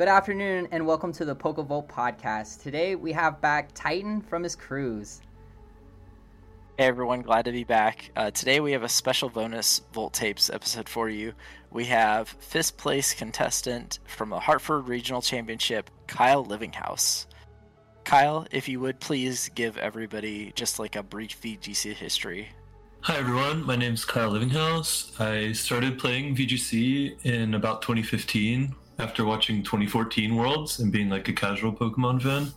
Good afternoon and welcome to the PokeVolt podcast. Today we have back Titan from his cruise. Hey everyone, glad to be back. Uh, today we have a special bonus Volt Tapes episode for you. We have fifth place contestant from the Hartford Regional Championship, Kyle Livinghouse. Kyle, if you would please give everybody just like a brief VGC history. Hi everyone, my name is Kyle Livinghouse. I started playing VGC in about 2015 after watching 2014 Worlds and being like a casual Pokemon fan.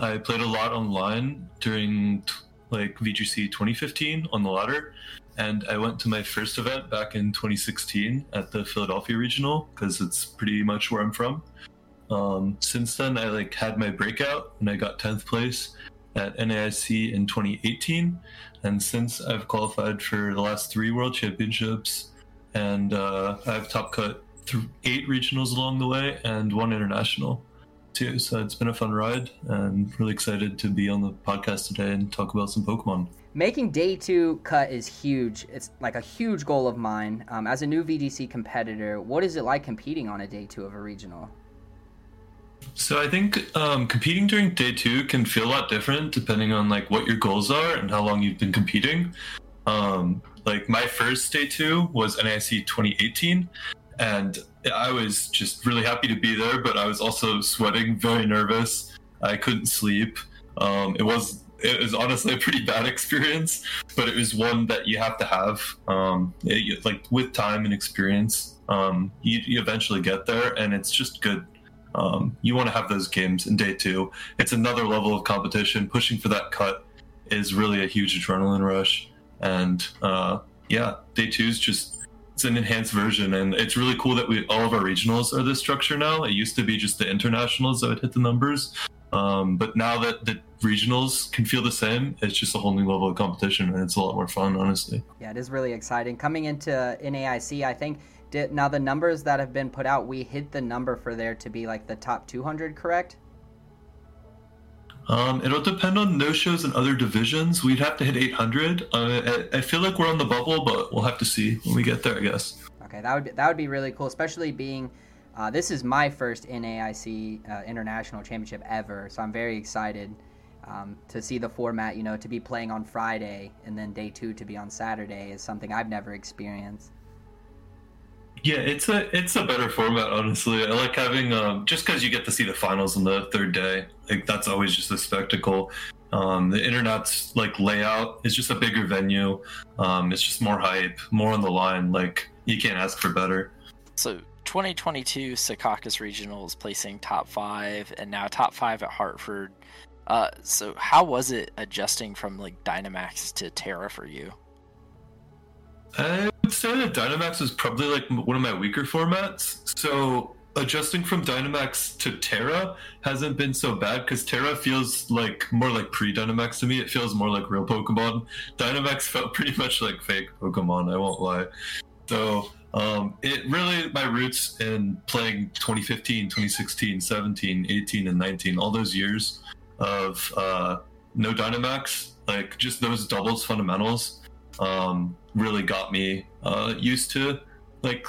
I played a lot online during like VGC 2015 on the ladder, and I went to my first event back in 2016 at the Philadelphia Regional because it's pretty much where I'm from. Um, since then, I like had my breakout and I got 10th place at NAIC in 2018, and since I've qualified for the last three World Championships, and uh, I've top cut th- eight regionals along the way and one international too. So it's been a fun ride and really excited to be on the podcast today and talk about some Pokemon. Making day two cut is huge. It's like a huge goal of mine. Um, as a new VGC competitor, what is it like competing on a day two of a regional? So I think um, competing during day two can feel a lot different depending on like what your goals are and how long you've been competing. Um, like my first day two was NAIC 2018, and I was just really happy to be there, but I was also sweating, very nervous. I couldn't sleep. Um, it was it was honestly a pretty bad experience, but it was one that you have to have. Um, it, like with time and experience, um, you, you, eventually get there, and it's just good. Um, you want to have those games in day two. It's another level of competition. Pushing for that cut is really a huge adrenaline rush, and uh, yeah, day two is just it's an enhanced version and it's really cool that we all of our regionals are this structure now. It used to be just the internationals that would hit the numbers. Um, but now that the regionals can feel the same it's just a whole new level of competition and it's a lot more fun honestly. Yeah it is really exciting. Coming into naic i think did, now the numbers that have been put out we hit the number for there to be like the top 200 correct um, it'll depend on no shows in other divisions. We'd have to hit 800. Uh, I, I, feel like we're on the bubble, but we'll have to see when we get there, I guess. Okay, that would be, that would be really cool, especially being uh, this is my first NAIC uh, international championship ever, so I'm very excited um, to see the format. You know, to be playing on Friday and then day two to be on Saturday is something I've never experienced. Yeah, it's a it's a better format, honestly. I like having um, just because you get to see the finals on the third day. Like that's always just a spectacle. Um, the internet's like layout is just a bigger venue. Um, it's just more hype, more on the line. Like you can't ask for better. So 2022 Secaucus Regionals placing top five, and now top five at Hartford. Uh, so how was it adjusting from like Dynamax to Tera for you? I would say that Dynamax is probably like one of my weaker formats. So adjusting from Dynamax to Tera hasn't been so bad because Tera feels like more like pre Dynamax to me. It feels more like real Pokemon. Dynamax felt pretty much like fake Pokemon, I won't lie. So um, it really, my roots in playing 2015, 2016, 17, 18, and 19, all those years of uh, no Dynamax, like just those doubles fundamentals um, really got me uh, used to like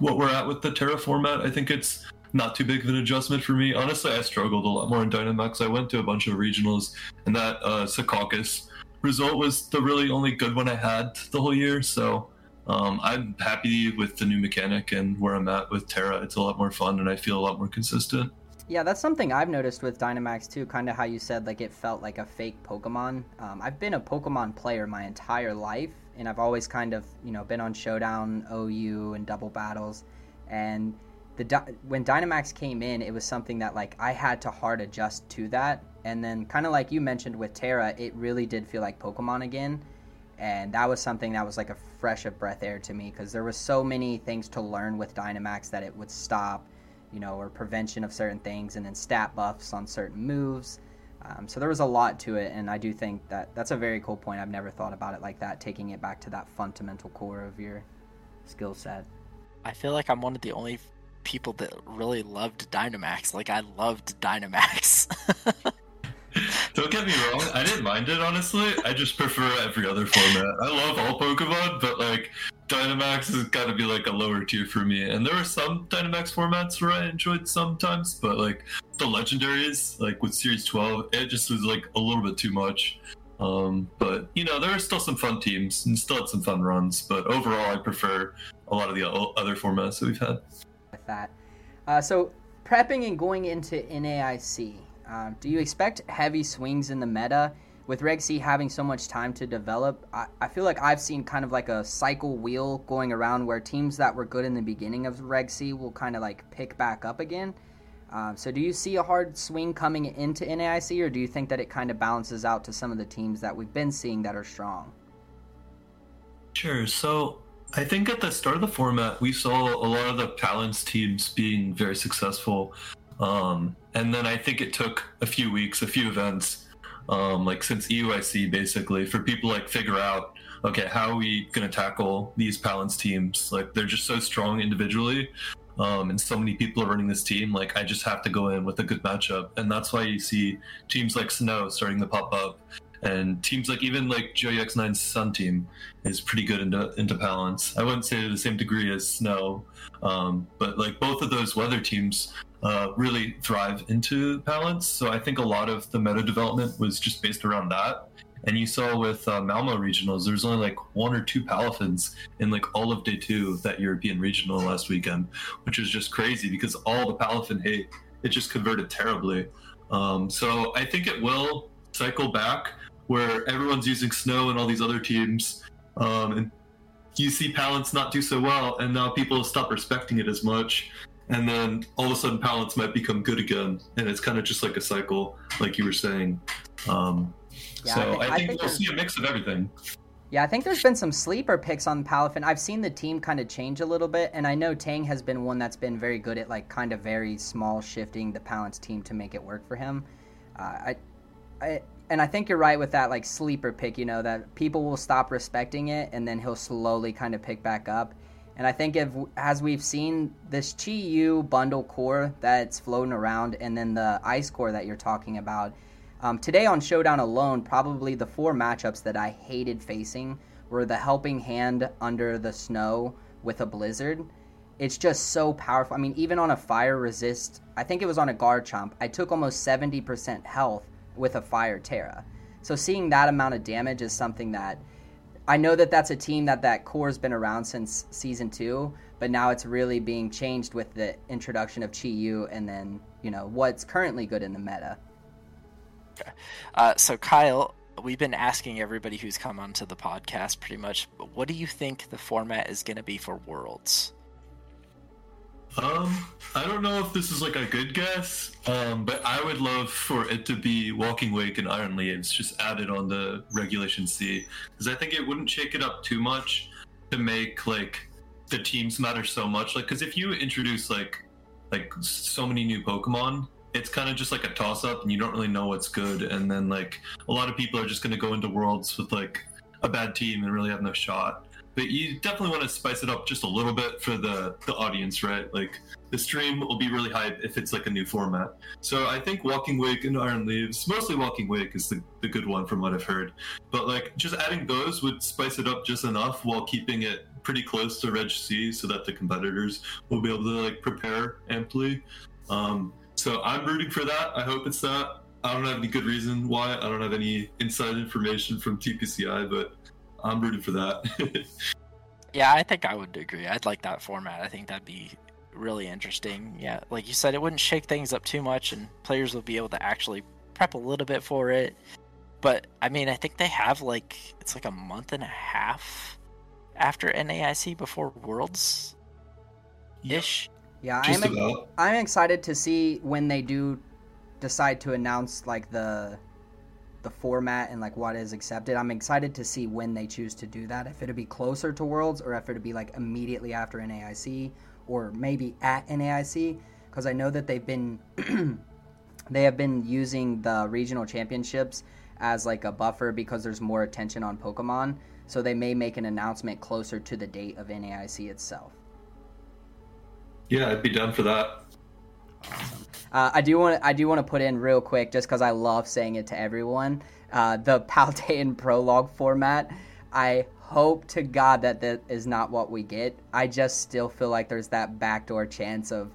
what we're at with the Tera format. I think it's not too big of an adjustment for me. Honestly, I struggled a lot more in Dynamax. I went to a bunch of regionals, and that uh, Secaucus result was the really only good one I had the whole year. So um, I'm happy with the new mechanic and where I'm at with Tera. It's a lot more fun, and I feel a lot more consistent. Yeah, that's something I've noticed with Dynamax too. Kind of how you said, like it felt like a fake Pokemon. Um, I've been a Pokemon player my entire life, and I've always kind of, you know, been on Showdown, OU, and Double Battles. And the when Dynamax came in, it was something that like I had to hard adjust to that. And then, kind of like you mentioned with Tera, it really did feel like Pokemon again. And that was something that was like a fresh of breath air to me because there was so many things to learn with Dynamax that it would stop you know, or prevention of certain things, and then stat buffs on certain moves. Um, so there was a lot to it, and I do think that that's a very cool point. I've never thought about it like that, taking it back to that fundamental core of your skill set. I feel like I'm one of the only people that really loved Dynamax. Like I loved Dynamax. Don't get me wrong, I didn't mind it honestly. I just prefer every other format. I love all Pokemon, but like Dynamax has got to be like a lower tier for me. And there were some Dynamax formats where I enjoyed sometimes, but like the legendaries, like with Series 12, it just was like a little bit too much. Um, but you know, there are still some fun teams and still had some fun runs. But overall, I prefer a lot of the other formats that we've had. With that, uh, so prepping and going into NAIC, um, do you expect heavy swings in the meta? With Reg C having so much time to develop, I, I feel like I've seen kind of like a cycle wheel going around where teams that were good in the beginning of Reg C will kind of like pick back up again. Um, so, do you see a hard swing coming into NAIC, or do you think that it kind of balances out to some of the teams that we've been seeing that are strong? Sure. So, I think at the start of the format, we saw a lot of the Palance teams being very successful. Um, and then I think it took a few weeks, a few events, um, like since EUIC basically, for people like figure out, okay, how are we going to tackle these Palance teams? Like they're just so strong individually. Um, and so many people are running this team. Like I just have to go in with a good matchup, and that's why you see teams like Snow starting to pop up, and teams like even like JoyX9's Sun team is pretty good into into Palance. I wouldn't say to the same degree as Snow, um, but like both of those weather teams uh, really thrive into Palance. So I think a lot of the meta development was just based around that. And you saw with uh, Malmo regionals, there's only like one or two Palafins in like all of day two of that European regional last weekend, which is just crazy because all the Palafin hate it just converted terribly. Um, so I think it will cycle back where everyone's using Snow and all these other teams, um, and you see Palance not do so well, and now people stop respecting it as much and then all of a sudden Palance might become good again. And it's kind of just like a cycle like you were saying. Um, yeah, so i think, I think, I think we'll see a mix of everything. Yeah i think there's been some sleeper picks on palafin i've seen the team kind of change a little bit and i know tang has been one that's been very good at like kind of very small shifting the palance team to make it work for him. Uh, I, I and I think you're right with that like sleeper pick, you know, that people will stop respecting it and then he'll slowly kind of pick back up. And I think if, as we've seen this Chi Yu bundle core that's floating around, and then the ice core that you're talking about, um, today on Showdown alone, probably the four matchups that I hated facing were the helping hand under the snow with a blizzard. It's just so powerful. I mean, even on a fire resist, I think it was on a Garchomp, I took almost 70% health with a fire Tera. So seeing that amount of damage is something that I know that that's a team that that core's been around since season two, but now it's really being changed with the introduction of Chi Yu and then you know what's currently good in the meta. Okay. Uh, so Kyle, we've been asking everybody who's come onto the podcast pretty much, what do you think the format is going to be for Worlds? Um, I don't know if this is like a good guess, um, but I would love for it to be Walking Wake and Iron Leaves just added on the Regulation C, because I think it wouldn't shake it up too much to make like the teams matter so much. Like, because if you introduce like like so many new Pokemon, it's kind of just like a toss up, and you don't really know what's good. And then like a lot of people are just going to go into Worlds with like a bad team and really have no shot but you definitely want to spice it up just a little bit for the the audience, right? Like the stream will be really hype if it's like a new format. So I think Walking Wake and Iron Leaves, mostly Walking Wake is the, the good one from what I've heard. But like just adding those would spice it up just enough while keeping it pretty close to Reg C so that the competitors will be able to like prepare amply. Um, so I'm rooting for that. I hope it's that. I don't have any good reason why. I don't have any inside information from TPCI, but I'm rooting for that. yeah, I think I would agree. I'd like that format. I think that'd be really interesting. Yeah, like you said, it wouldn't shake things up too much, and players would be able to actually prep a little bit for it. But I mean, I think they have like it's like a month and a half after NAIC before Worlds ish. Yeah, I'm I'm excited to see when they do decide to announce like the the format and like what is accepted. I'm excited to see when they choose to do that. If it'll be closer to Worlds or if it'll be like immediately after NAIC or maybe at NAIC because I know that they've been they have been using the regional championships as like a buffer because there's more attention on Pokemon. So they may make an announcement closer to the date of NAIC itself. Yeah, I'd be down for that. Awesome. Uh, I do want I do want to put in real quick just because I love saying it to everyone. Uh, the Paldean prologue format. I hope to God that that is not what we get. I just still feel like there's that backdoor chance of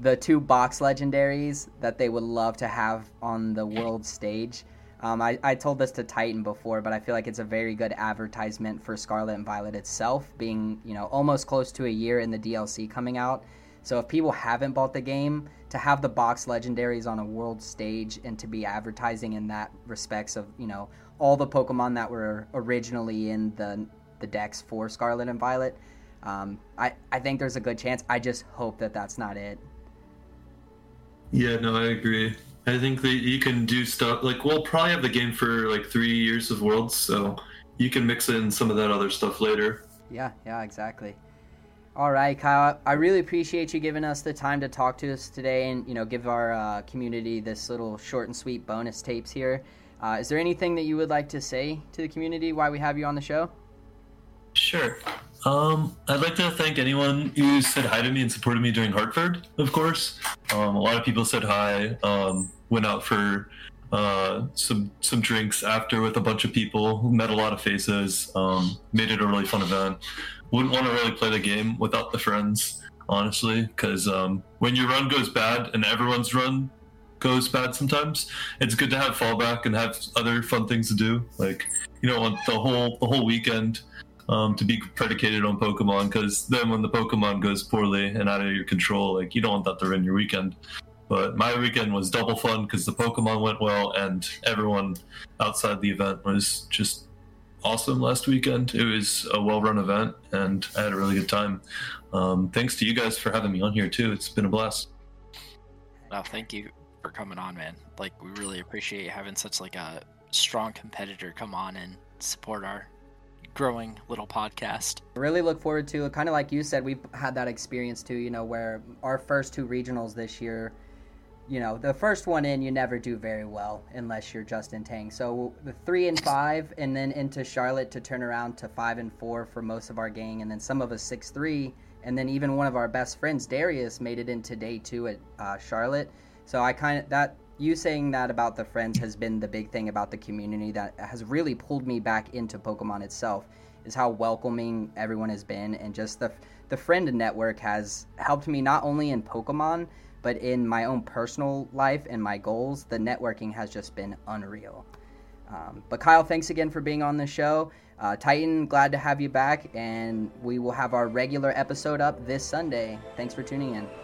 the two box legendaries that they would love to have on the world stage. Um, I, I told this to Titan before, but I feel like it's a very good advertisement for Scarlet and Violet itself, being you know almost close to a year in the DLC coming out. So if people haven't bought the game, to have the box legendaries on a world stage and to be advertising in that respects of you know all the Pokemon that were originally in the the Dex for Scarlet and Violet, um, I I think there's a good chance. I just hope that that's not it. Yeah, no, I agree. I think that you can do stuff like we'll probably have the game for like three years of worlds, so you can mix in some of that other stuff later. Yeah, yeah, exactly. All right, Kyle. I really appreciate you giving us the time to talk to us today, and you know, give our uh, community this little short and sweet bonus tapes here. Uh, is there anything that you would like to say to the community while we have you on the show? Sure. Um, I'd like to thank anyone who said hi to me and supported me during Hartford, of course. Um, a lot of people said hi. Um, went out for uh, some some drinks after with a bunch of people. Met a lot of faces. Um, made it a really fun event. Wouldn't want to really play the game without the friends, honestly, because um, when your run goes bad and everyone's run goes bad sometimes, it's good to have fallback and have other fun things to do. Like you know, the whole the whole weekend um, to be predicated on Pokemon because then when the Pokemon goes poorly and out of your control, like you don't want that to ruin your weekend. But my weekend was double fun because the Pokemon went well and everyone outside the event was just awesome last weekend. It was a well run event and I had a really good time. Um, thanks to you guys for having me on here too. It's been a blast. Well, thank you for coming on, man. Like we really appreciate having such like a strong competitor come on and support our growing little podcast. Really look forward to it. Kind of like you said, we've had that experience too, you know, where our first two regionals this year, you know, the first one in, you never do very well unless you're Justin Tang. So the three and five, and then into Charlotte to turn around to five and four for most of our gang, and then some of us six three, and then even one of our best friends, Darius, made it into day two at uh, Charlotte. So I kind of that you saying that about the friends has been the big thing about the community that has really pulled me back into Pokemon itself is how welcoming everyone has been and just the the friend network has helped me not only in Pokemon but in my own personal life and my goals. The networking has just been unreal. Um, but Kyle, thanks again for being on the show. Uh, Titan, glad to have you back, and we will have our regular episode up this Sunday. Thanks for tuning in.